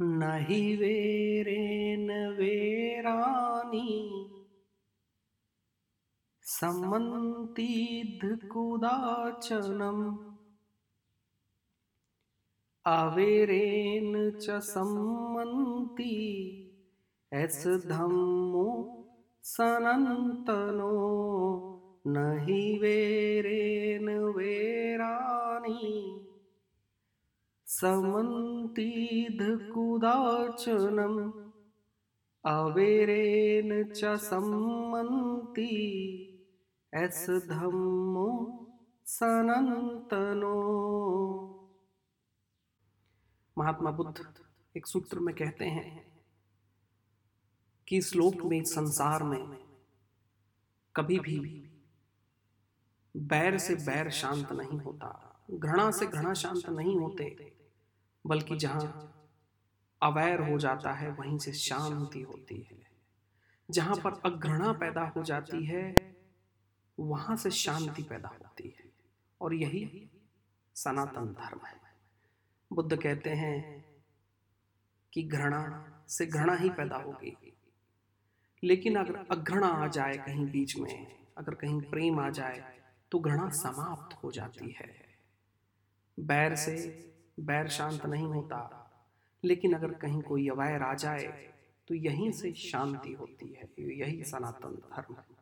नहि वेरेन। वेरानि सम्मन्तिद्कुदाचनम् अवेरेन च सम्मन्ति। एस धम्मो सनन्तनो। नहि वेरेन समन्तिधकुदाचनम् अवेरेन च सम्मन्ति धम्मो सनंतनो महात्मा बुद्ध एक सूत्र में कहते हैं कि श्लोक में, संसार में कभी भी बैर से बैर शांत नहीं होता। घृणा से घृणा शांत नहीं होते, बल्कि जहाँ अवैर हो जाता है, वहीं से शांति होती है। जहाँ पर अघृणा पैदा हो जाती है, वहाँ से शांति पैदा होती है। और यही सनातन धर्म है। बुद्ध कहते हैं कि घृणा से घृणा ही पैदा होगी। लेकिन अगर अघृणा आ जाए कहीं बीच में, अगर कहीं प्रेम आ जाए तो घृणा समाप्त हो जाती है। बैर से बैर शांत नहीं होता। लेकिन अगर कहीं कोई अवैर आ जाए तो यहीं से शांति होती है। यही सनातन धर्म है।